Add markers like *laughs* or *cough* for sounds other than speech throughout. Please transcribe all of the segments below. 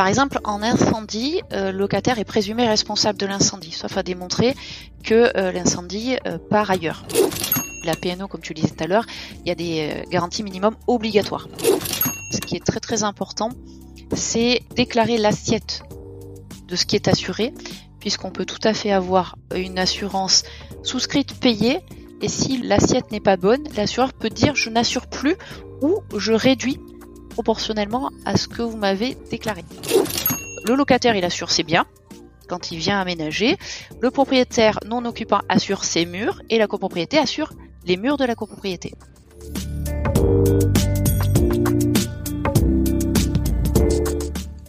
Par exemple, en incendie, le locataire est présumé responsable de l'incendie, sauf à démontrer que l'incendie part ailleurs. La PNO, comme tu le disais tout à l'heure, il y a des garanties minimum obligatoires. Ce qui est très très important, c'est déclarer l'assiette de ce qui est assuré, puisqu'on peut tout à fait avoir une assurance souscrite payée, et si l'assiette n'est pas bonne, l'assureur peut dire je n'assure plus ou je réduis proportionnellement à ce que vous m'avez déclaré. Le locataire, il assure ses biens quand il vient aménager. Le propriétaire non occupant assure ses murs et la copropriété assure les murs de la copropriété.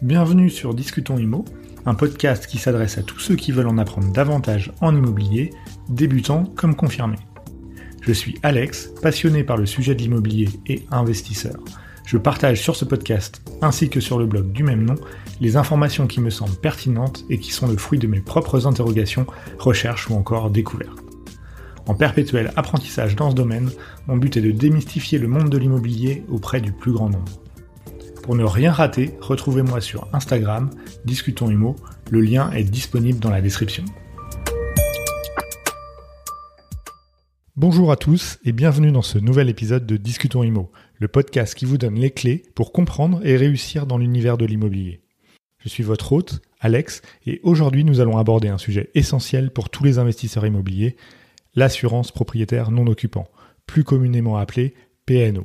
Bienvenue sur Discutons Imo, un podcast qui s'adresse à tous ceux qui veulent en apprendre davantage en immobilier, débutants comme confirmés. Je suis Alex, passionné par le sujet de l'immobilier et investisseur. Je partage sur ce podcast, ainsi que sur le blog du même nom, les informations qui me semblent pertinentes et qui sont le fruit de mes propres interrogations, recherches ou encore découvertes. En perpétuel apprentissage dans ce domaine, mon but est de démystifier le monde de l'immobilier auprès du plus grand nombre. Pour ne rien rater, retrouvez-moi sur Instagram, Discutons Humo, le lien est disponible dans la description. Bonjour à tous et bienvenue dans ce nouvel épisode de Discutons Imo, le podcast qui vous donne les clés pour comprendre et réussir dans l'univers de l'immobilier. Je suis votre hôte, Alex, et aujourd'hui nous allons aborder un sujet essentiel pour tous les investisseurs immobiliers, l'assurance propriétaire non occupant, plus communément appelée PNO.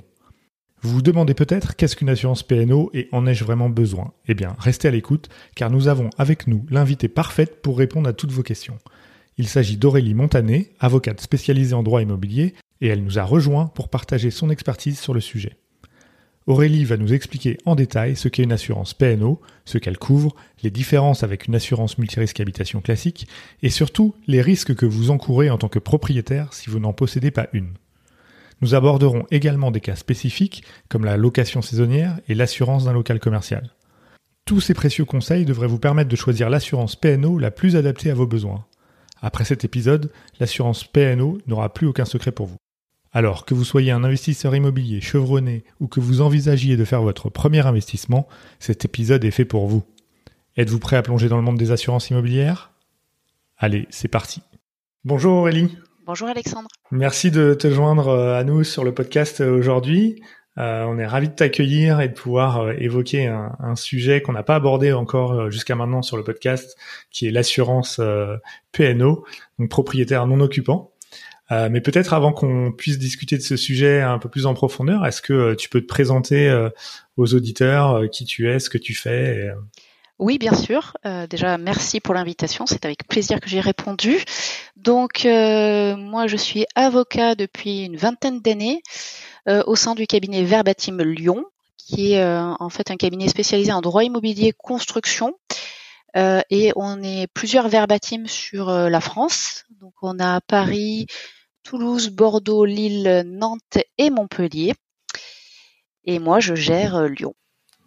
Vous vous demandez peut-être qu'est-ce qu'une assurance PNO et en ai-je vraiment besoin? Eh bien, restez à l'écoute car nous avons avec nous l'invité parfaite pour répondre à toutes vos questions. Il s'agit d'Aurélie Montané, avocate spécialisée en droit immobilier, et elle nous a rejoint pour partager son expertise sur le sujet. Aurélie va nous expliquer en détail ce qu'est une assurance PNO, ce qu'elle couvre, les différences avec une assurance multirisque habitation classique, et surtout les risques que vous encourez en tant que propriétaire si vous n'en possédez pas une. Nous aborderons également des cas spécifiques comme la location saisonnière et l'assurance d'un local commercial. Tous ces précieux conseils devraient vous permettre de choisir l'assurance PNO la plus adaptée à vos besoins. Après cet épisode, l'assurance PNO n'aura plus aucun secret pour vous. Alors que vous soyez un investisseur immobilier chevronné ou que vous envisagiez de faire votre premier investissement, cet épisode est fait pour vous. Êtes-vous prêt à plonger dans le monde des assurances immobilières? Allez, c'est parti. Bonjour Aurélie. Bonjour Alexandre. Merci de te joindre euh, à nous sur le podcast euh, aujourd'hui. Euh, on est ravi de t'accueillir et de pouvoir évoquer un, sujet qu'on n'a pas abordé encore jusqu'à maintenant sur le podcast, qui est l'assurance PNO, donc propriétaire non occupant. Mais peut-être avant qu'on puisse discuter de ce sujet un peu plus en profondeur, est-ce que tu peux te présenter aux auditeurs qui tu es, ce que tu fais oui, bien sûr. Euh, déjà, merci pour l'invitation. C'est avec plaisir que j'ai répondu. Donc, euh, moi, je suis avocat depuis une vingtaine d'années euh, au sein du cabinet Verbatim Lyon, qui est en fait un cabinet spécialisé en droit immobilier construction. Et on est plusieurs Verbatim sur la France. Donc, on a Paris, Toulouse, Bordeaux, Lille, Nantes et Montpellier. Et moi, je gère Lyon.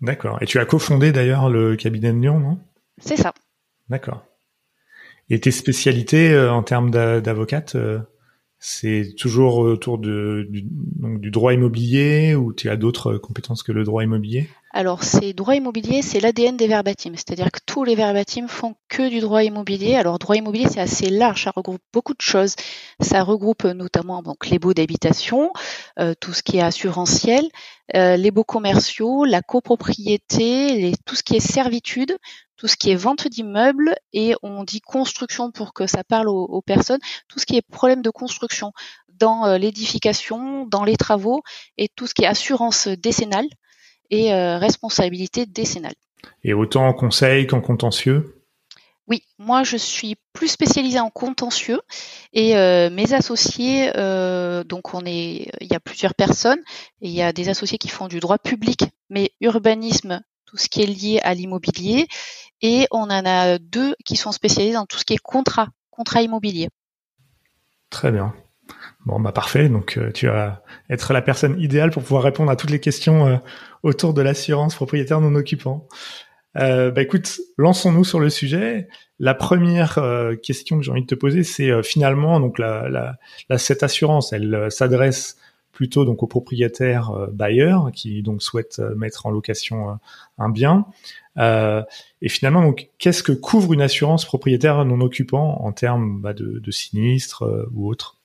D'accord. Et tu as cofondé d'ailleurs le cabinet de Lyon, non? C'est ça. D'accord. Et tes spécialités euh, en termes d'avocate, euh, c'est toujours autour de, du, donc, du droit immobilier ou tu as d'autres compétences que le droit immobilier? Alors, c'est droit immobilier, c'est l'ADN des verbatims. C'est-à-dire que tous les verbatims font que du droit immobilier. Alors, droit immobilier, c'est assez large, ça regroupe beaucoup de choses. Ça regroupe notamment donc, les baux d'habitation, euh, tout ce qui est assurantiel, euh, les baux commerciaux, la copropriété, tout ce qui est servitude, tout ce qui est vente d'immeubles et on dit construction pour que ça parle aux, personnes, tout ce qui est problème de construction dans euh, l'édification, dans les travaux et tout ce qui est assurance décennale et euh, responsabilité décennale. Et autant en conseil qu'en contentieux? Oui, moi je suis plus spécialisée en contentieux et euh, mes associés, donc on est, il y a plusieurs personnes et il y a des associés qui font du droit public, mais urbanisme, tout ce qui est lié à l'immobilier et on en a deux qui sont spécialisés dans tout ce qui est contrat, contrat immobilier. Très bien. Bon, bah parfait. Donc, euh, tu vas être la personne idéale pour pouvoir répondre à toutes les questions euh, autour de l'assurance propriétaire non occupant. Euh, bah écoute, lançons-nous sur le sujet. La première question que j'ai envie de te poser, c'est finalement donc cette assurance, elle s'adresse plutôt donc aux propriétaires bailleurs qui donc souhaitent mettre en location un bien. et finalement, donc, qu'est-ce que couvre une assurance propriétaire non occupant en termes bah, de, de sinistre ou autre?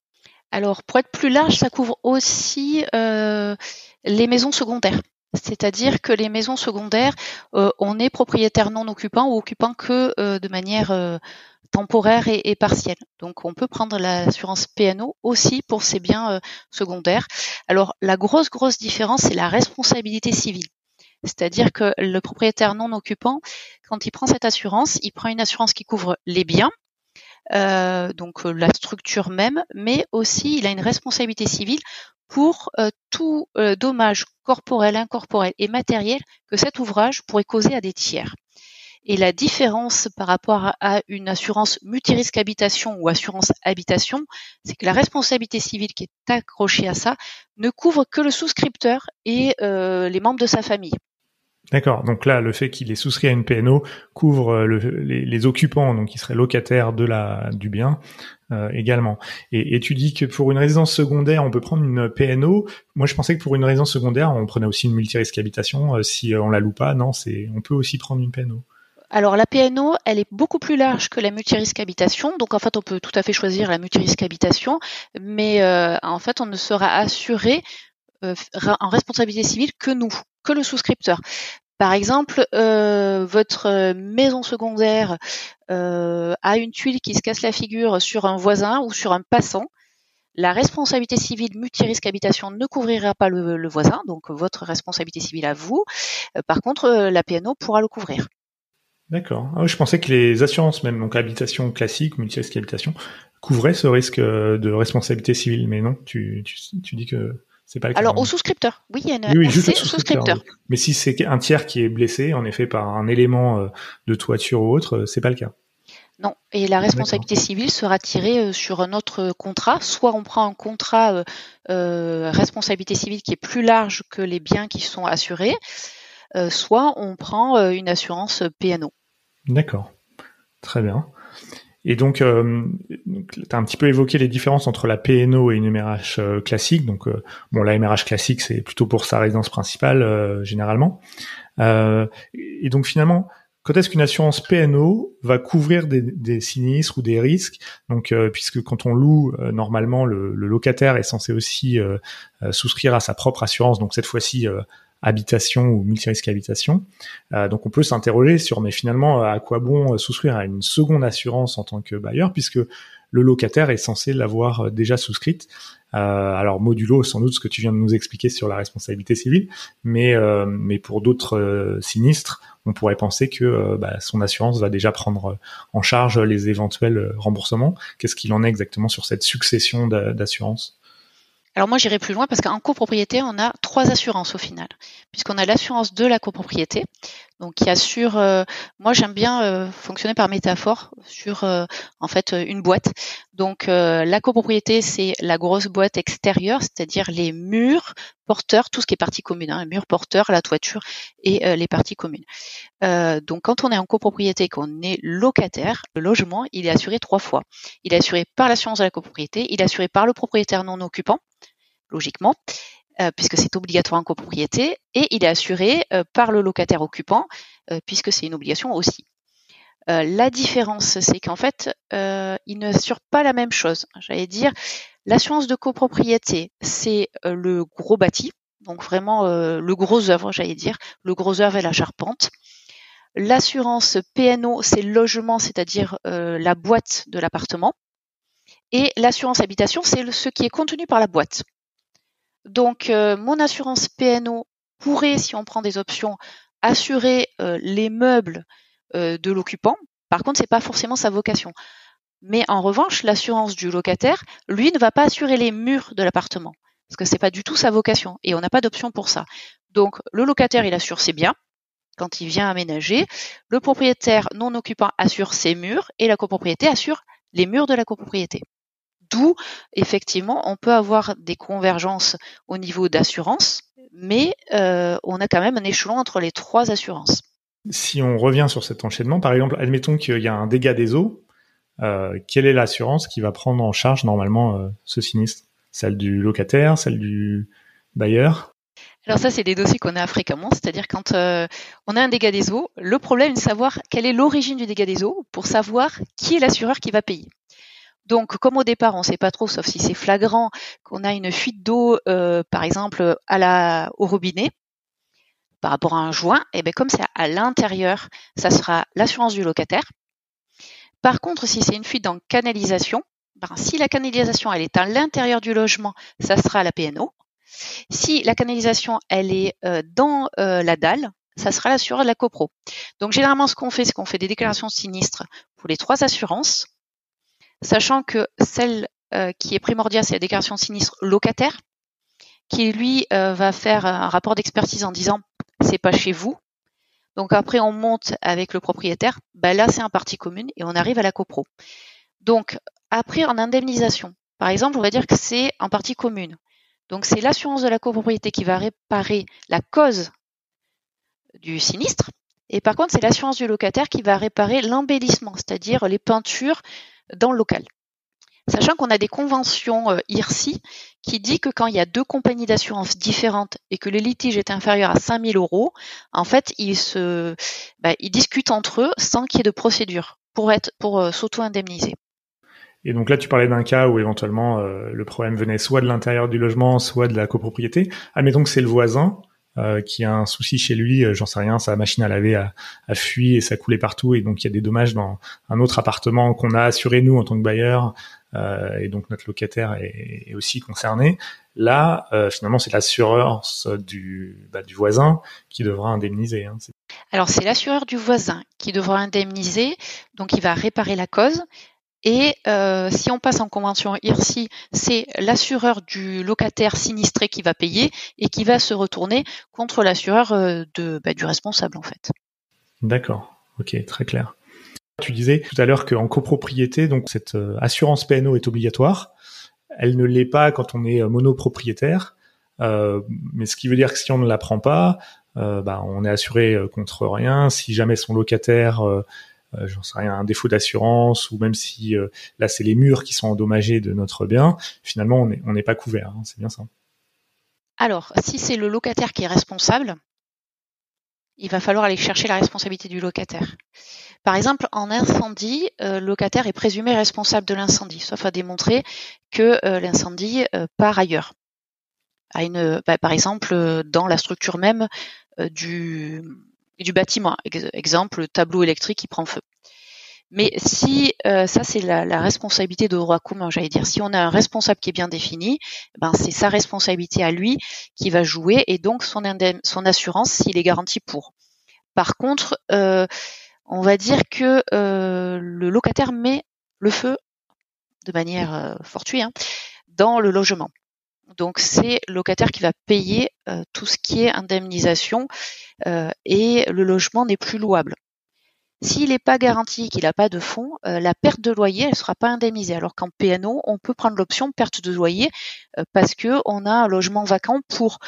Alors, pour être plus large, ça couvre aussi les maisons secondaires. C'est-à-dire que les maisons secondaires, euh, on est propriétaire non occupant ou occupant que euh, de manière euh, temporaire et, partielle. Donc on peut prendre l'assurance PNO aussi pour ces biens secondaires. Alors la grosse grosse différence, c'est la responsabilité civile. C'est-à-dire que le propriétaire non occupant, quand il prend cette assurance, il prend une assurance qui couvre les biens, donc la structure même, mais aussi il a une responsabilité civile pour euh, tout euh, dommage corporel, incorporel et matériel que cet ouvrage pourrait causer à des tiers. Et la différence par rapport à une assurance multirisque habitation ou assurance habitation, c'est que la responsabilité civile qui est accrochée à ça ne couvre que le souscripteur et euh, les membres de sa famille. D'accord. Donc là, le fait qu'il ait souscrit à une PNO couvre euh, les, occupants, donc qui seraient locataires de la du bien euh, également. Et, tu dis que pour une résidence secondaire, on peut prendre une PNO. Moi, je pensais que pour une résidence secondaire, on prenait aussi une multirisque habitation. Euh, si on la loue pas, non, c'est on peut aussi prendre une PNO. Alors la PNO, elle est beaucoup plus large que la multirisque habitation. Donc en fait, on peut tout à fait choisir la multirisque habitation, mais en fait, on ne sera assuré en responsabilité civile que nous, que le souscripteur. Par exemple, euh, votre maison secondaire euh, a une tuile qui se casse la figure sur un voisin ou sur un passant. La responsabilité civile multirisque habitation ne couvrira pas le, voisin, donc votre responsabilité civile à vous. Euh, par contre, la PNO pourra le couvrir. D'accord. Ah je pensais que les assurances, même donc habitation classique, multirisque habitation, couvraient ce risque de responsabilité civile, mais non, tu dis que alors, au souscripteur, oui, il y a une oui, juste souscripteur. Mais si c'est un tiers qui est blessé, en effet, par un élément euh, de toiture ou autre, euh, c'est pas le cas. Non, et la responsabilité civile sera tirée euh, sur un autre contrat. Soit on prend un contrat responsabilité civile qui est plus large que les biens qui sont assurés, soit on prend une assurance PNO. D'accord, très bien. Et donc, euh, tu as un petit peu évoqué les différences entre la PNO et une MRH euh, classique. Donc, euh, bon, la MRH classique, c'est plutôt pour sa résidence principale, euh, généralement. et donc, finalement, quand est-ce qu'une assurance PNO va couvrir des, des, sinistres ou des risques? Donc, puisque quand on loue, normalement, le, le, locataire est censé aussi souscrire à sa propre assurance. Donc, cette fois-ci, habitation ou multirisque habitation. Euh, donc on peut s'interroger sur mais finalement à quoi bon souscrire à une seconde assurance en tant que bailleur puisque le locataire est censé l'avoir déjà souscrite. Euh, alors modulo sans doute ce que tu viens de nous expliquer sur la responsabilité civile, mais euh, mais pour d'autres sinistres, on pourrait penser que bah, son assurance va déjà prendre en charge les éventuels remboursements. Qu'est-ce qu'il en est exactement sur cette succession d'assurances? Alors moi j'irai plus loin parce qu'en copropriété, on a trois assurances au final, puisqu'on a l'assurance de la copropriété, donc qui assure. Euh, moi j'aime bien euh, fonctionner par métaphore sur euh, en fait une boîte. Donc la copropriété c'est la grosse boîte extérieure, c'est-à-dire les murs porteurs, tout ce qui est partie commune, hein, les murs porteurs, la toiture et les parties communes. donc quand on est en copropriété, qu'on est locataire, le logement il est assuré trois fois. Il est assuré par l'assurance de la copropriété, il est assuré par le propriétaire non occupant logiquement, euh, puisque c'est obligatoire en copropriété, et il est assuré euh, par le locataire occupant, euh, puisque c'est une obligation aussi. La différence, c'est qu'en fait, il ne assure pas la même chose. J'allais dire, l'assurance de copropriété, c'est le gros bâti, donc vraiment le gros œuvre, j'allais dire, le gros œuvre et la charpente. L'assurance PNO, c'est le logement, c'est-à-dire la boîte de l'appartement. Et l'assurance habitation, c'est ce qui est contenu par la boîte. Donc, euh, mon assurance PNO pourrait, si on prend des options, assurer euh, les meubles euh, de l'occupant. Par contre, c'est pas forcément sa vocation. Mais en revanche, l'assurance du locataire, lui, ne va pas assurer les murs de l'appartement parce que c'est pas du tout sa vocation et on n'a pas d'option pour ça. Donc, le locataire, il assure ses biens quand il vient aménager. Le propriétaire non occupant assure ses murs et la copropriété assure les murs de la copropriété. D'où, effectivement, on peut avoir des convergences au niveau d'assurance, mais euh, on a quand même un échelon entre les trois assurances. Si on revient sur cet enchaînement, par exemple, admettons qu'il y a un dégât des eaux, euh, quelle est l'assurance qui va prendre en charge normalement euh, ce sinistre? Celle du locataire, celle du bailleur? Alors ça, c'est des dossiers qu'on a fréquemment, c'est-à-dire quand euh, on a un dégât des eaux, le problème est de savoir quelle est l'origine du dégât des eaux pour savoir qui est l'assureur qui va payer. Donc, comme au départ, on ne sait pas trop, sauf si c'est flagrant, qu'on a une fuite d'eau, par exemple, au robinet, par rapport à un joint, et eh bien comme c'est à l'intérieur, ça sera l'assurance du locataire. Par contre, si c'est une fuite dans canalisation, ben, si la canalisation elle est à l'intérieur du logement, ça sera la PNO. Si la canalisation, elle est euh, dans euh, la dalle, ça sera l'assureur de la copro. Donc généralement, ce qu'on fait, c'est qu'on fait des déclarations sinistres pour les trois assurances, sachant que celle euh, qui est primordiale, c'est la déclaration sinistre locataire, qui lui va faire un rapport d'expertise en disant c'est pas chez vous. Donc après, on monte avec le propriétaire. Ben là, c'est un partie commune et on arrive à la copro. Donc après, en indemnisation, par exemple, on va dire que c'est en partie commune. Donc c'est l'assurance de la copropriété qui va réparer la cause du sinistre. Et par contre, c'est l'assurance du locataire qui va réparer l'embellissement, c'est-à-dire les peintures dans le local. Sachant qu'on a des conventions euh, IRSI qui dit que quand il y a deux compagnies d'assurance différentes et que le litige est inférieur à 5000 euros, en fait, ils se, bah, discutent entre eux sans qu'il y ait de procédure pour être, pour euh, s'auto-indemniser. Et donc là, tu parlais d'un cas où éventuellement euh, le problème venait soit de l'intérieur du logement, soit de la copropriété. Admettons que c'est le voisin euh, qui a un souci chez lui, euh, j'en sais rien, sa machine à laver a, a, fui et ça coulait partout, et donc il y a des dommages dans un autre appartement qu'on a assuré nous en tant que bailleur, et donc notre locataire est, est aussi concerné. Là, finalement, c'est l'assureur du, bah, du voisin qui devra indemniser. Hein. Alors c'est l'assureur du voisin qui devra indemniser, donc il va réparer la cause. Et euh, si on passe en convention IRSI, c'est l'assureur du locataire sinistré qui va payer et qui va se retourner contre l'assureur euh, bah, du responsable en fait. D'accord, ok, très clair. Tu disais tout à l'heure qu'en copropriété, donc cette euh, assurance PNO est obligatoire. Elle ne l'est pas quand on est monopropriétaire, mais ce qui veut dire que si on ne la prend pas, bah, on est assuré contre rien. Si jamais son locataire euh, j'en sais rien, un défaut d'assurance ou même si euh, là c'est les murs qui sont endommagés de notre bien, finalement on n'est pas couvert. Hein, c'est bien ça. Alors, si c'est le locataire qui est responsable, il va falloir aller chercher la responsabilité du locataire. Par exemple, en incendie, euh, le locataire est présumé responsable de l'incendie, sauf à démontrer que l'incendie part ailleurs. Bah, par exemple, dans la structure même du, du bâtiment. Exemple, le tableau électrique qui prend feu. Mais si euh, ça c'est la, responsabilité de droit commun, j'allais dire, si on a un responsable qui est bien défini, ben c'est sa responsabilité à lui qui va jouer et donc son, son assurance s'il est garanti pour. Par contre, euh, on va dire que euh, le locataire met le feu de manière fortuite hein, dans le logement. Donc c'est le locataire qui va payer tout ce qui est indemnisation et le logement n'est plus louable. S'il n'est pas garanti qu'il n'a pas de fonds, la perte de loyer, ne sera pas indemnisée. Alors qu'en PNO, on peut prendre l'option perte de loyer parce qu'on a un logement vacant pour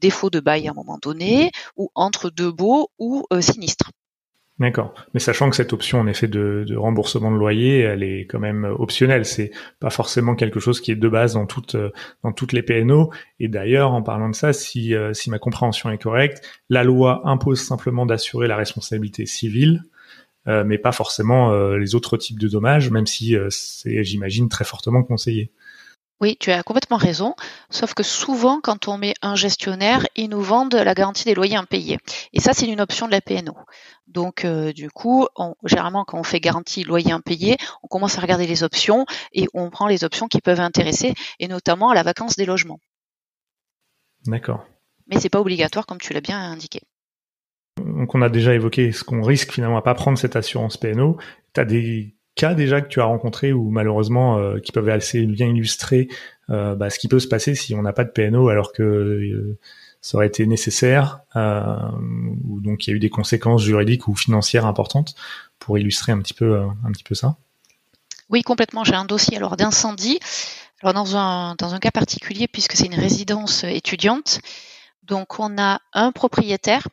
défaut de bail à un moment donné, ou entre deux ou sinistre. D'accord. Mais sachant que cette option, en effet, de, remboursement de loyer, elle est quand même optionnelle. C'est pas forcément quelque chose qui est de base dans toutes dans toutes les PNO. Et d'ailleurs, en parlant de ça, si euh, si ma compréhension est correcte, la loi impose simplement d'assurer la responsabilité civile, euh, mais pas forcément euh, les autres types de dommages, même si c'est, j'imagine, très fortement conseillé. Oui, tu as complètement raison. Sauf que souvent, quand on met un gestionnaire, ils nous vendent la garantie des loyers impayés. Et ça, c'est une option de la PNO. Donc, euh, du coup, généralement, quand on fait garantie loyer impayé, on commence à regarder les options et on prend les options qui peuvent intéresser, et notamment à la vacance des logements. D'accord. Mais c'est pas obligatoire, comme tu l'as bien indiqué. Donc, on a déjà évoqué ce qu'on risque finalement à pas prendre cette assurance PNO. Tu as des cas déjà que tu as rencontrés ou malheureusement euh, qui peuvent assez bien illustrer euh, bah, ce qui peut se passer si on n'a pas de PNO alors que euh, ça aurait été nécessaire ou donc il y a eu des conséquences juridiques ou financières importantes pour illustrer un petit peu un petit peu ça. Oui, complètement. J'ai un dossier alors d'incendie. Alors dans un dans un cas particulier puisque c'est une résidence étudiante, donc on a un propriétaire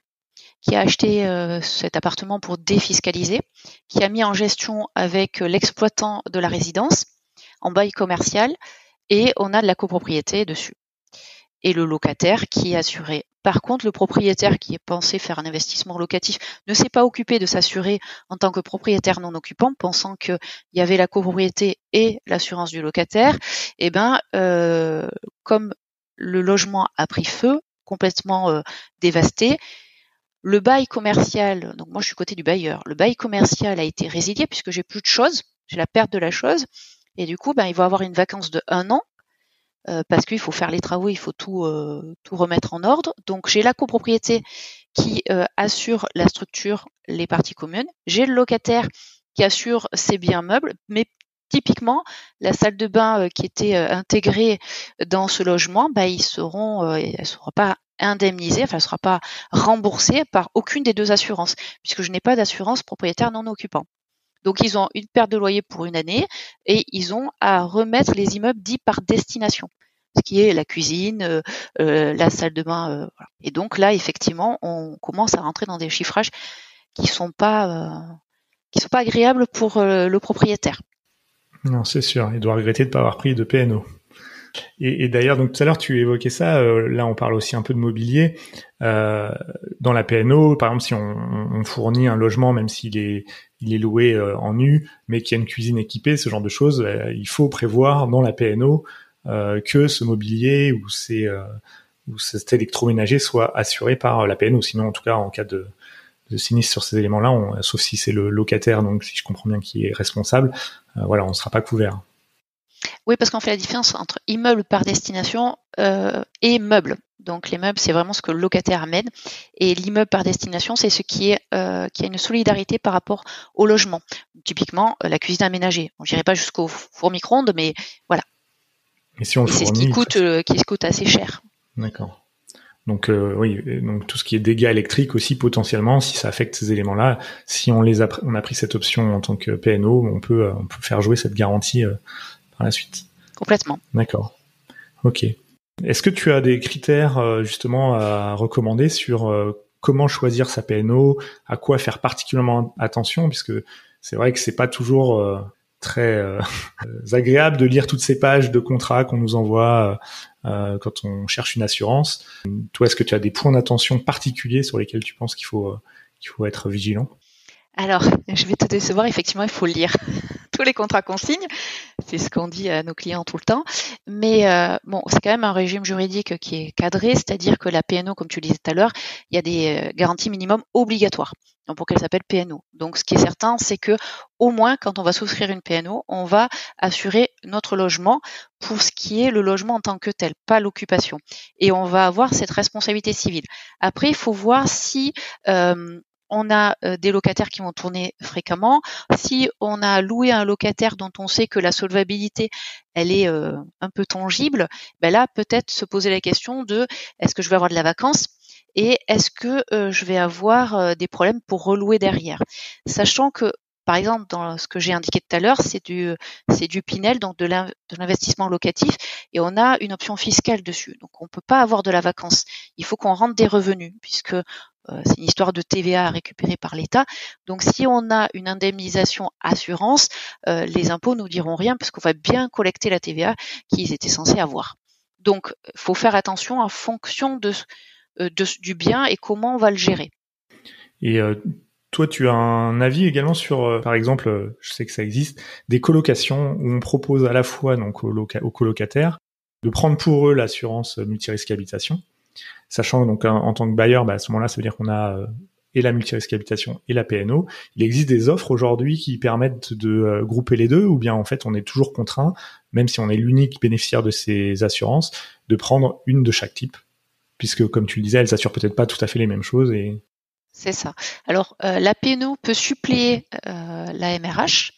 qui a acheté euh, cet appartement pour défiscaliser, qui a mis en gestion avec euh, l'exploitant de la résidence en bail commercial et on a de la copropriété dessus. Et le locataire qui est assuré. Par contre, le propriétaire qui est pensé faire un investissement locatif ne s'est pas occupé de s'assurer en tant que propriétaire non occupant, pensant qu'il y avait la copropriété et l'assurance du locataire. Eh ben, euh, comme le logement a pris feu, complètement euh, dévasté, le bail commercial, donc moi je suis côté du bailleur, le bail commercial a été résilié puisque j'ai plus de choses, j'ai la perte de la chose, et du coup, ben, il va avoir une vacance de un an euh, parce qu'il faut faire les travaux, il faut tout, euh, tout remettre en ordre. Donc j'ai la copropriété qui euh, assure la structure, les parties communes. J'ai le locataire qui assure ses biens meubles, mais typiquement la salle de bain qui était intégrée dans ce logement, ben, ils seront, elle ne sera pas indemnisée, enfin ne sera pas remboursée par aucune des deux assurances, puisque je n'ai pas d'assurance propriétaire non occupant. Donc ils ont une perte de loyer pour une année et ils ont à remettre les immeubles dits par destination, ce qui est la cuisine, euh, euh, la salle de bain. Euh, et donc là, effectivement, on commence à rentrer dans des chiffrages qui sont sont pas agréables pour le propriétaire. Non, c'est sûr. Il doit regretter de ne pas avoir pris de PNO. Et, d'ailleurs, donc tout à l'heure tu évoquais ça. Euh, là, on parle aussi un peu de mobilier. Euh, dans la PNO, par exemple, si on, fournit un logement, même s'il est il est loué euh, en nu, mais qu'il y a une cuisine équipée, ce genre de choses, il faut prévoir dans la PNO que ce mobilier ou cet électroménager soit assuré par la PNO. Sinon, en tout cas, en cas de, de sinistre sur ces éléments-là, sauf si c'est le locataire, donc si je comprends bien qui est responsable, voilà, on ne sera pas couvert. Oui, parce qu'on fait la différence entre immeuble par destination euh, et meuble. Donc les meubles, c'est vraiment ce que le locataire amène. Et l'immeuble par destination, c'est ce qui est euh, qui a une solidarité par rapport au logement. Typiquement, euh, la cuisine aménagée. On n'irait pas jusqu'au four micro-ondes, mais voilà. Et si on c'est ce qui coûte, qui coûte assez cher. D'accord. Donc oui, donc tout ce qui est dégâts électriques aussi potentiellement, si ça affecte ces éléments-là, si on les a, on a pris cette option en tant que PNO, on peut, on peut faire jouer cette garantie la suite. Complètement. D'accord. Ok. Est-ce que tu as des critères euh, justement à recommander sur euh, comment choisir sa PNO, à quoi faire particulièrement attention, puisque c'est vrai que c'est pas toujours euh, très *laughs* agréable de lire toutes ces pages de contrats qu'on nous envoie quand on cherche une assurance. Toi, est-ce que tu as des points d'attention particuliers sur lesquels tu penses qu'il faut qu'il faut être vigilant? Alors, je vais te décevoir, effectivement, il faut le lire. Tous les contrats qu'on signe, c'est ce qu'on dit à nos clients tout le temps. Mais euh, bon, c'est quand même un régime juridique qui est cadré, c'est-à-dire que la PNO, comme tu le disais tout à l'heure, il y a des euh, garanties minimum obligatoires pour qu'elle s'appelle PNO. Donc ce qui est certain, c'est que au moins quand on va souscrire une PNO, on va assurer notre logement pour ce qui est le logement en tant que tel, pas l'occupation. Et on va avoir cette responsabilité civile. Après, il faut voir si euh, on a euh, des locataires qui vont tourner fréquemment. Si on a loué un locataire dont on sait que la solvabilité elle est euh, un peu tangible, ben là peut-être se poser la question de est-ce que je vais avoir de la vacance et est-ce que euh, je vais avoir des problèmes pour relouer derrière, sachant que par exemple, dans ce que j'ai indiqué tout à l'heure, c'est du, du Pinel, donc de l'investissement locatif, et on a une option fiscale dessus. Donc, on ne peut pas avoir de la vacance. Il faut qu'on rentre des revenus, puisque euh, c'est une histoire de TVA à récupérer par l'État. Donc, si on a une indemnisation assurance, euh, les impôts nous diront rien, parce qu'on va bien collecter la TVA qu'ils étaient censés avoir. Donc, il faut faire attention en fonction euh, de, du bien et comment on va le gérer. Et toi, tu as un avis également sur, euh, par exemple, euh, je sais que ça existe, des colocations où on propose à la fois donc aux, colocataires de prendre pour eux l'assurance multirisque habitation, sachant donc en, tant que bailleur, bah, à ce moment-là, ça veut dire qu'on a euh, et la multirisque habitation et la PNO. Il existe des offres aujourd'hui qui permettent de grouper les deux, ou bien en fait on est toujours contraint, même si on est l'unique bénéficiaire de ces assurances, de prendre une de chaque type, puisque comme tu le disais, elles assurent peut-être pas tout à fait les mêmes choses et c'est ça. Alors, euh, la PNO peut suppléer euh, la MRH,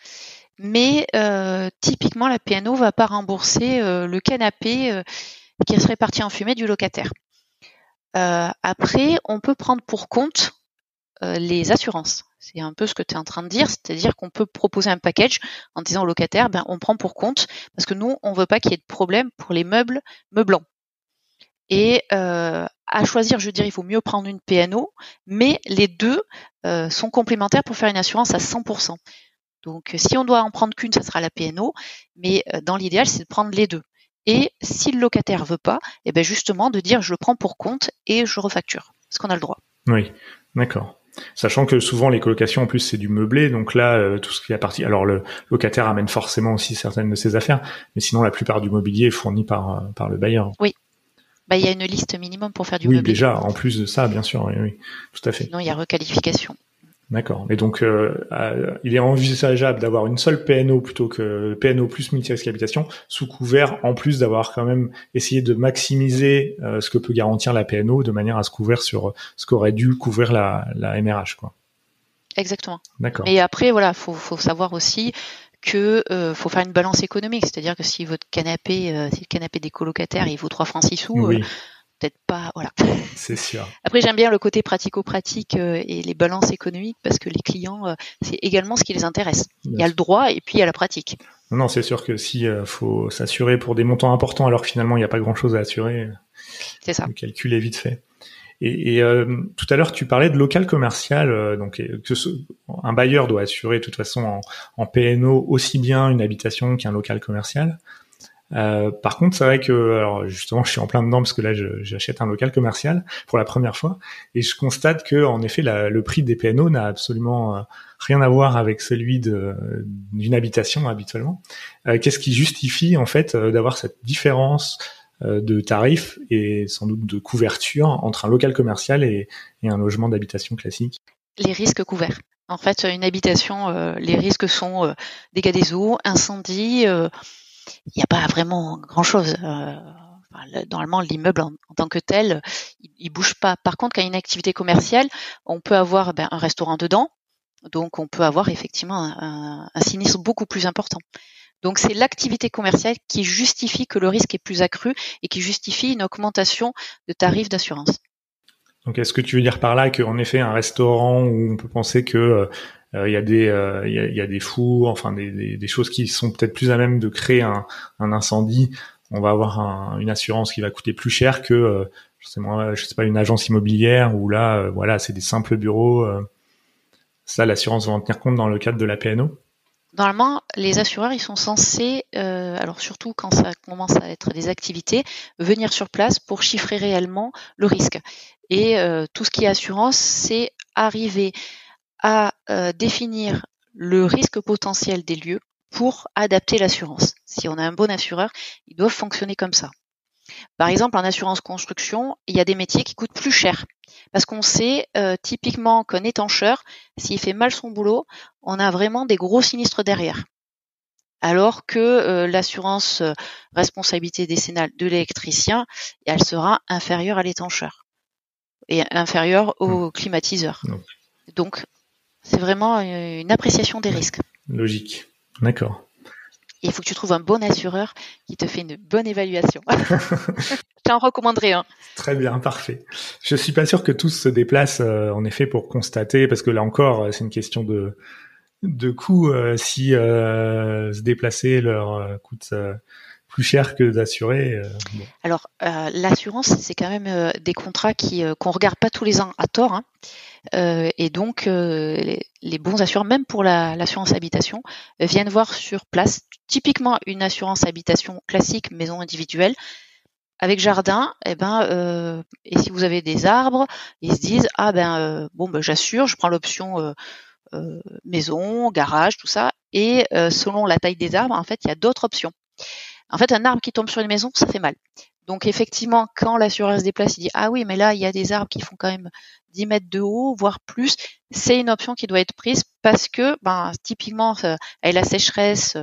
mais euh, typiquement, la PNO va pas rembourser le canapé qui serait parti en fumée du locataire. après, on peut prendre pour compte les assurances. C'est un peu ce que tu es en train de dire, c'est-à-dire qu'on peut proposer un package en disant au locataire, ben, on prend pour compte, parce que nous, on veut pas qu'il y ait de problème pour les meubles meublants. Et euh, à choisir, je dirais, il faut mieux prendre une PNO, mais les deux euh, sont complémentaires pour faire une assurance à 100%. Donc, si on doit en prendre qu'une, ce sera la PNO, mais euh, dans l'idéal, c'est de prendre les deux. Et si le locataire veut pas, eh ben justement de dire je le prends pour compte et je refacture, parce qu'on a le droit. Oui, d'accord. Sachant que souvent les colocations en plus c'est du meublé, donc là euh, tout ce qui est partie. Alors le locataire amène forcément aussi certaines de ses affaires, mais sinon la plupart du mobilier est fourni par euh, par le bailleur. Oui. Bah il y a une liste minimum pour faire du oui, meublé. Oui déjà, en plus de ça, bien sûr, oui, oui tout à fait. Sinon il y a requalification. D'accord. Et donc, euh, euh, il est envisageable d'avoir une seule PNO plutôt que PNO plus multi-risque habitation, sous couvert, en plus d'avoir quand même essayé de maximiser euh, ce que peut garantir la PNO, de manière à se couvrir sur ce qu'aurait dû couvrir la, la MRH, quoi. Exactement. D'accord. Et après, voilà, faut, faut savoir aussi que euh, faut faire une balance économique, c'est-à-dire que si votre canapé, euh, si le canapé des colocataires, il vaut 3 francs 6 sous, oui peut-être pas. Voilà. *laughs* C'est sûr. Après, j'aime bien le côté pratico-pratique euh, et les balances économiques parce que les clients, euh, c'est également ce qui les intéresse. il y a le droit et puis il y a la pratique. Non, c'est sûr que si euh, faut s'assurer pour des montants importants alors que finalement il n'y a pas grand-chose à assurer, c'est ça. Le calcul est vite fait. Et, et euh, tout à l'heure, tu parlais de local commercial, donc que un bailleur doit assurer de toute façon en, PNO aussi bien une habitation qu'un local commercial. Euh, par contre, c'est vrai que, alors justement, *laughs* je suis en plein dedans parce que là, j'achète un local commercial pour la première fois et je constate que, en effet, le prix des PNO n'a absolument euh, rien à voir avec celui d'une habitation habituellement. Euh, Qu'est-ce qui justifie en fait euh, d'avoir cette différence euh, de tarifs et sans doute de couverture entre un local commercial et, un logement d'habitation classique Les risques couverts. En fait, une habitation, les risques sont dégâts des eaux, incendie il n'y a pas vraiment grand-chose. Euh, normalement, l'immeuble en, tant que tel, il, il, bouge pas. Par contre, quand il y a une activité commerciale, on peut avoir ben, un restaurant dedans, donc on peut avoir effectivement un sinistre beaucoup plus important. Donc c'est l'activité commerciale qui justifie que le risque est plus accru et qui justifie une augmentation de tarifs d'assurance. Donc est-ce que tu veux dire par là qu'en effet un restaurant où on peut penser que euh, euh, il y a des euh, il y, a, des fours, enfin des, choses qui sont peut-être plus à même de créer un, incendie. On va avoir un, une assurance qui va coûter plus cher que je sais moi, je sais pas une agence immobilière où là voilà c'est des simples bureaux. ça l'assurance va en tenir compte dans le cadre de la PNO. Normalement, les assureurs, ils sont censés, euh, alors surtout quand ça commence à être des activités, venir sur place pour chiffrer réellement le risque. Et euh, tout ce qui est assurance, c'est arriver à euh, définir le risque potentiel des lieux pour adapter l'assurance. Si on a un bon assureur, ils doivent fonctionner comme ça. Par exemple, en assurance construction, il y a des métiers qui coûtent plus cher. Parce qu'on sait euh, typiquement qu'un étancheur, s'il fait mal son boulot, on a vraiment des gros sinistres derrière. Alors que euh, l'assurance euh, responsabilité décennale de l'électricien, elle sera inférieure à l'étancheur et inférieure au mmh. climatiseur. Donc, c'est vraiment une appréciation des risques. Logique. D'accord. Il faut que tu trouves un bon assureur qui te fait une bonne évaluation. *laughs* Je t'en recommanderais un. Très bien, parfait. Je suis pas sûr que tous se déplacent euh, en effet pour constater, parce que là encore, euh, c'est une question de de coût. Euh, si se déplacer leur coûte plus cher que d'assurer. Bon. Alors l'assurance, c'est quand même des contrats qui qu'on regarde pas tous les ans à tort. Hein. Euh, et donc, euh, les, bons assureurs, même pour l'assurance habitation, viennent voir sur place, typiquement une assurance habitation classique, maison individuelle, avec jardin, eh ben, euh, et si vous avez des arbres, ils se disent ah ben euh, bon ben j'assure, je prends l'option euh, euh, maison, garage, tout ça, et selon la taille des arbres, en fait, il y a d'autres options. En fait, un arbre qui tombe sur une maison, ça fait mal. Donc effectivement, quand l'assureur se déplace, il dit ah oui, mais là il y a des arbres qui font quand même 10 mètres de haut, voire plus. C'est une option qui doit être prise parce que, ben, typiquement, euh, avec la sécheresse,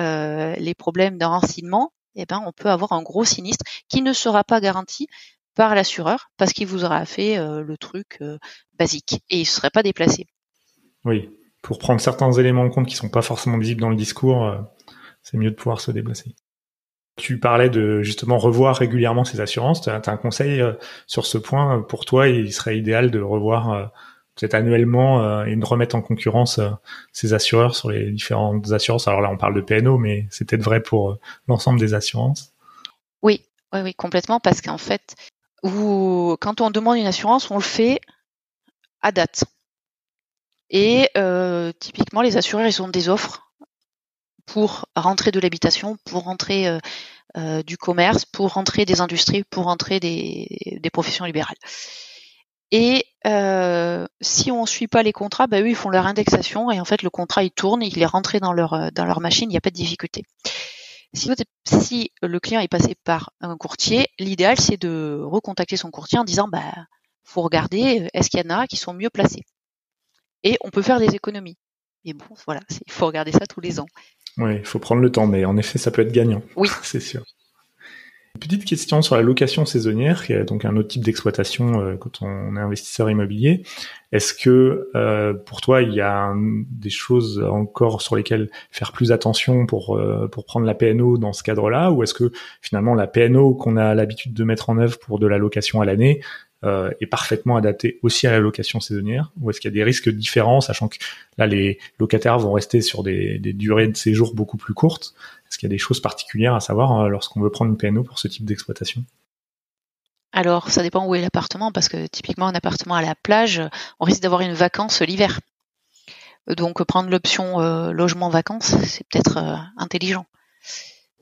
euh, les problèmes d'enracinement, eh ben, on peut avoir un gros sinistre qui ne sera pas garanti par l'assureur parce qu'il vous aura fait euh, le truc euh, basique et il ne serait pas déplacé. Oui, pour prendre certains éléments en compte qui sont pas forcément visibles dans le discours, euh, c'est mieux de pouvoir se déplacer. Tu parlais de justement revoir régulièrement ces assurances. Tu as, un conseil euh, sur ce point pour toi Il serait idéal de revoir euh, peut-être annuellement euh, et de remettre en concurrence ces assureurs sur les différentes assurances? Alors là, on parle de PNO, mais c'est peut-être vrai pour l'ensemble des assurances. Oui, oui, oui, complètement, parce qu'en fait, vous, quand on demande une assurance, on le fait à date. Et euh, typiquement, les assureurs, ils ont des offres pour rentrer de l'habitation, pour rentrer euh, du commerce, pour rentrer des industries, pour rentrer des, des professions libérales. Et euh, si on suit pas les contrats, bah eux ils font leur indexation et en fait le contrat il tourne, il est rentré dans leur euh, dans leur machine, il n'y a pas de difficulté. Si, si le client est passé par un courtier, l'idéal c'est de recontacter son courtier en disant bah faut regarder est-ce qu'il y en a qui sont mieux placés? Et on peut faire des économies. Mais bon voilà, il faut regarder ça tous les ans. Oui, il faut prendre le temps, mais en effet ça peut être gagnant. Oui, *laughs* c'est sûr. Petite question sur la location saisonnière, qui est donc un autre type d'exploitation euh, quand on est investisseur immobilier. Est-ce que euh, pour toi il y a des choses encore sur lesquelles faire plus attention pour euh, pour prendre la PNO dans ce cadre-là, ou est-ce que finalement la PNO qu'on a l'habitude de mettre en œuvre pour de la location à l'année est parfaitement adaptée aussi à la location saisonnière, ou est-ce qu'il y a des risques différents, sachant que là les locataires vont rester sur des, durées de séjour beaucoup plus courtes est-ce qu'il y a des choses particulières à savoir euh, lorsqu'on veut prendre une PNO pour ce type d'exploitation? Alors, ça dépend où est l'appartement, parce que typiquement, un appartement à la plage, on risque d'avoir une vacance l'hiver. Donc, prendre l'option euh, logement-vacances, c'est peut-être euh, intelligent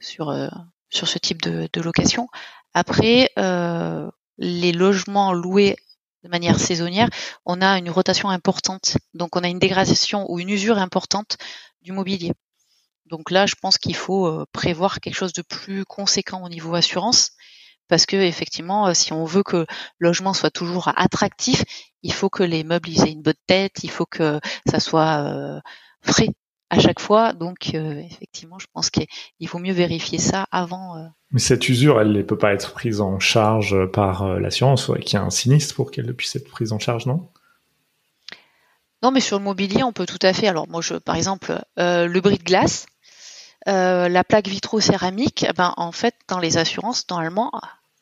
sur, sur ce type de, de location. Après, les logements loués de manière saisonnière, on a une rotation importante. Donc, on a une dégradation ou une usure importante du mobilier. Donc là, je pense qu'il faut euh, prévoir quelque chose de plus conséquent au niveau assurance, parce que effectivement, euh, si on veut que le logement soit toujours attractif, il faut que les meubles aient une bonne tête, il faut que ça soit euh, frais à chaque fois. Donc effectivement, je pense qu'il vaut mieux vérifier ça avant. Mais cette usure, elle ne peut pas être prise en charge par l'assurance, il qu'il y ait un sinistre pour qu'elle puisse être prise en charge, non? Non, mais sur le mobilier, on peut tout à fait. Alors moi, je, par exemple, le bris de glace, euh, la plaque vitro-céramique, eh ben, en fait, dans les assurances, normalement,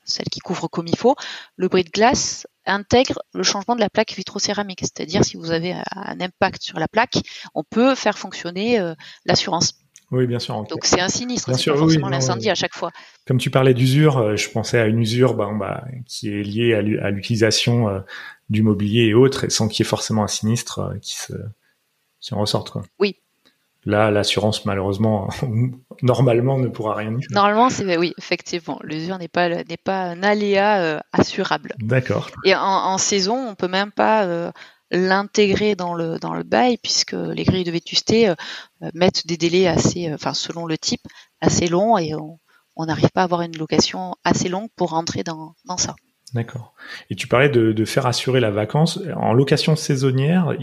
celle qui couvre comme il faut, le bris de glace intègre le changement de la plaque vitro-céramique. C'est-à-dire, si vous avez un impact sur la plaque, on peut faire fonctionner euh, l'assurance. Oui, bien sûr. Donc c'est un sinistre, c'est forcément l'incendie à chaque fois. Comme tu parlais d'usure, euh, je pensais à une usure bah, bah, qui est liée à l'utilisation du mobilier et autres, sans qu'il y ait forcément un sinistre qui, se, qui en ressorte. Quoi. Oui, Là, l'assurance, malheureusement, *laughs* normalement, ne pourra rien dire. Normalement, c'est oui, effectivement, l'usure n'est pas n'est pas un aléa euh, assurable. D'accord. Et en, saison, on peut même pas euh, l'intégrer dans le dans le bail puisque les grilles de vétusté euh, mettent des délais assez, enfin selon le type, assez longs et on n'arrive pas à avoir une location assez longue pour rentrer dans dans ça. D'accord. Et tu parlais de, de faire assurer la vacance en location saisonnière,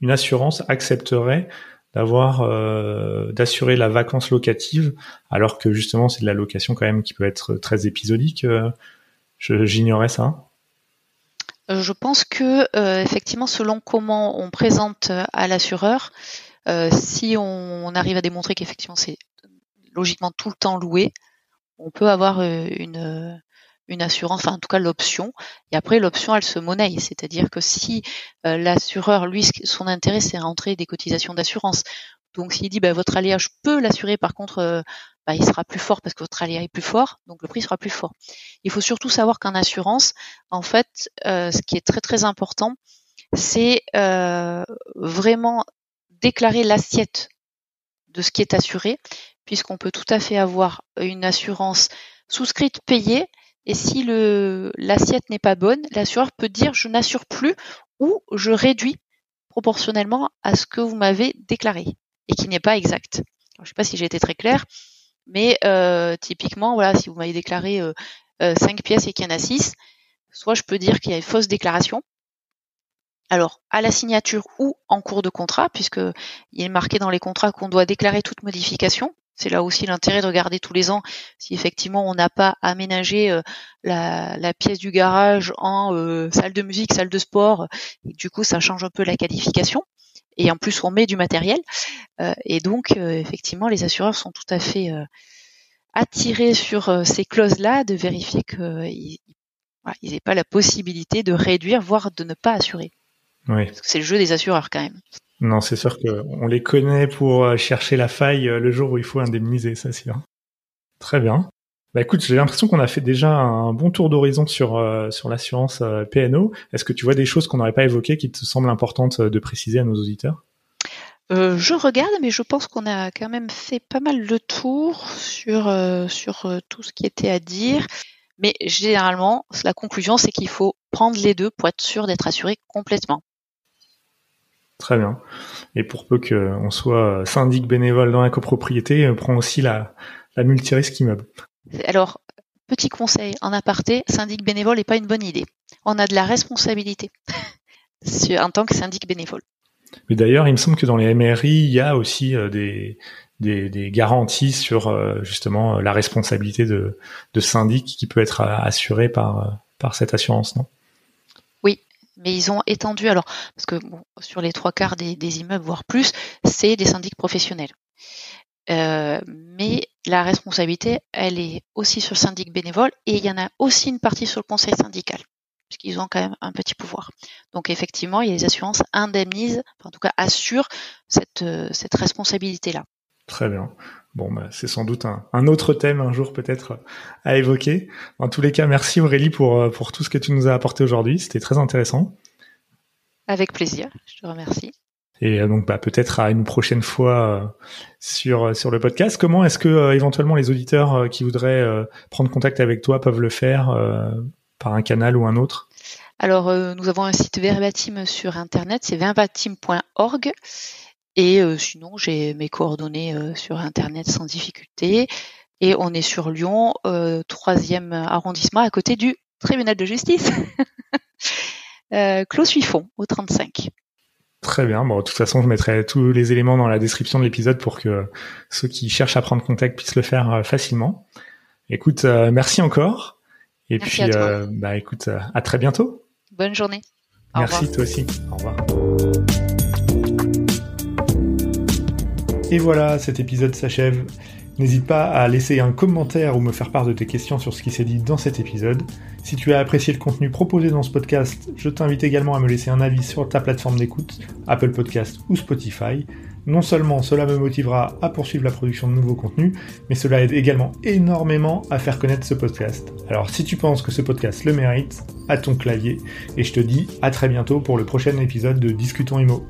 une assurance accepterait d'avoir euh, d'assurer la vacance locative alors que justement c'est de la location quand même qui peut être très épisodique euh, j'ignorais ça. Euh, je pense que effectivement selon comment on présente à l'assureur si on, arrive à démontrer qu'effectivement c'est logiquement tout le temps loué on peut avoir une une assurance, enfin en tout cas l'option. Et après l'option, elle se monnaie, c'est-à-dire que si euh, l'assureur, lui, son intérêt c'est rentrer des cotisations d'assurance. Donc s'il dit bah, votre aléa, je peux l'assurer, par contre, euh, bah, il sera plus fort parce que votre aléa est plus fort, donc le prix sera plus fort. Il faut surtout savoir qu'en assurance, en fait, euh, ce qui est très très important, c'est vraiment déclarer l'assiette de ce qui est assuré, puisqu'on peut tout à fait avoir une assurance souscrite payée et si l'assiette n'est pas bonne, l'assureur peut dire je n'assure plus ou je réduis proportionnellement à ce que vous m'avez déclaré et qui n'est pas exact. je ne sais pas si j'ai été très clair, mais euh, typiquement, voilà, si vous m'avez déclaré euh, euh, 5 pièces et qu'il y en a 6, soit je peux dire qu'il y a une fausse déclaration. Alors, à la signature ou en cours de contrat, puisque il est marqué dans les contrats qu'on doit déclarer toute modification. C'est là aussi l'intérêt de regarder tous les ans si effectivement on n'a pas aménagé euh, la, pièce du garage en euh, salle de musique, salle de sport. Et du coup, ça change un peu la qualification. Et en plus, on met du matériel. Euh, et donc, effectivement, les assureurs sont tout à fait attirés sur ces clauses-là de vérifier qu'ils n'aient pas la possibilité de réduire, voire de ne pas assurer. Oui. C'est le jeu des assureurs quand même. Non, c'est sûr qu'on les connaît pour euh, chercher la faille euh, le jour où il faut indemniser, ça c'est sûr. Très bien. Bah écoute, j'ai l'impression qu'on a fait déjà un bon tour d'horizon sur euh, sur l'assurance PNO. Est-ce que tu vois des choses qu'on n'aurait pas évoquées qui te semblent importantes de préciser à nos auditeurs? Je regarde, mais je pense qu'on a quand même fait pas mal de tours sur, sur tout ce qui était à dire. Mais généralement, la conclusion, c'est qu'il faut prendre les deux pour être sûr d'être assuré complètement. Très bien. Et pour peu qu'on soit syndic bénévole dans la copropriété, on prend aussi la, la multirisque immeuble. Alors, petit conseil en aparté, syndic bénévole n'est pas une bonne idée. On a de la responsabilité *laughs* en tant que syndic bénévole. Mais d'ailleurs, il me semble que dans les MRI, il y a aussi euh, des, des, garanties sur euh, justement la responsabilité de, de syndic qui peut être assurée par, par cette assurance, non? Mais ils ont étendu alors parce que sur les trois quarts des, immeubles, voire plus, c'est des syndics professionnels. Euh, mais la responsabilité, elle est aussi sur le syndic bénévole et il y en a aussi une partie sur le conseil syndical puisqu'ils ont quand même un petit pouvoir. Donc effectivement, il y a les assurances indemnisent, en tout cas assurent cette, euh, cette responsabilité-là. Très bien. Bon, bah, c'est sans doute un, autre thème un jour peut-être à évoquer. En tous les cas, merci Aurélie pour, euh, pour tout ce que tu nous as apporté aujourd'hui. C'était très intéressant. Avec plaisir, je te remercie. Et euh, donc bah, peut-être à une prochaine fois sur sur le podcast. Comment est-ce que éventuellement les auditeurs qui voudraient prendre contact avec toi peuvent le faire par un canal ou un autre? Alors, euh, nous avons un site Verbatim sur Internet, c'est verbatim.org. Et euh, sinon, j'ai mes coordonnées euh, sur Internet sans difficulté. Et on est sur Lyon, troisième arrondissement, à côté du tribunal de justice. *laughs* Clos Suifon, au 35. Très bien. Bon, de toute façon, je mettrai tous les éléments dans la description de l'épisode pour que ceux qui cherchent à prendre contact puissent le faire facilement. Écoute, merci encore. Et puis, euh, bah écoute, euh, à très bientôt. Bonne journée. Merci toi aussi. Au revoir. Et voilà, cet épisode s'achève. N'hésite pas à laisser un commentaire ou me faire part de tes questions sur ce qui s'est dit dans cet épisode. Si tu as apprécié le contenu proposé dans ce podcast, je t'invite également à me laisser un avis sur ta plateforme d'écoute, Apple Podcast ou Spotify. Non seulement cela me motivera à poursuivre la production de nouveaux contenus, mais cela aide également énormément à faire connaître ce podcast. Alors si tu penses que ce podcast le mérite, à ton clavier, et je te dis à très bientôt pour le prochain épisode de Discutons Imo.